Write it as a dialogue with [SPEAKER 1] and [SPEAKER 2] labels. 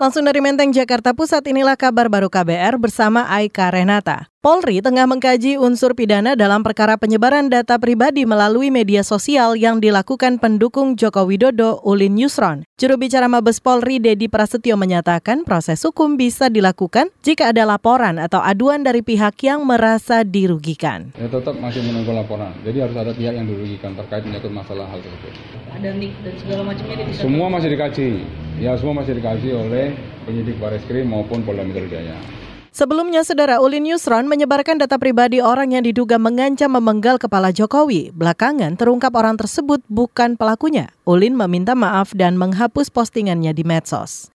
[SPEAKER 1] Langsung dari Menteng, Jakarta Pusat, inilah kabar baru KBR bersama Aika Renata. Polri tengah mengkaji unsur pidana dalam perkara penyebaran data pribadi melalui media sosial yang dilakukan pendukung Joko Widodo Ulin Yusron. Juru bicara Mabes Polri Dedi Prasetyo menyatakan proses hukum bisa dilakukan jika ada laporan atau aduan dari pihak yang merasa dirugikan.
[SPEAKER 2] Ya tetap masih menunggu laporan, jadi harus ada pihak yang dirugikan terkait menyangkut masalah hal tersebut.
[SPEAKER 3] Ada nik dan segala macamnya bisa.
[SPEAKER 2] Semua masih dikaji, ya semua masih dikaji oleh penyidik Baris Krim maupun Polda Metro Jaya.
[SPEAKER 1] Sebelumnya, Saudara Ulin Yusron menyebarkan data pribadi orang yang diduga mengancam memenggal kepala Jokowi. Belakangan terungkap orang tersebut bukan pelakunya. Ulin meminta maaf dan menghapus postingannya di medsos.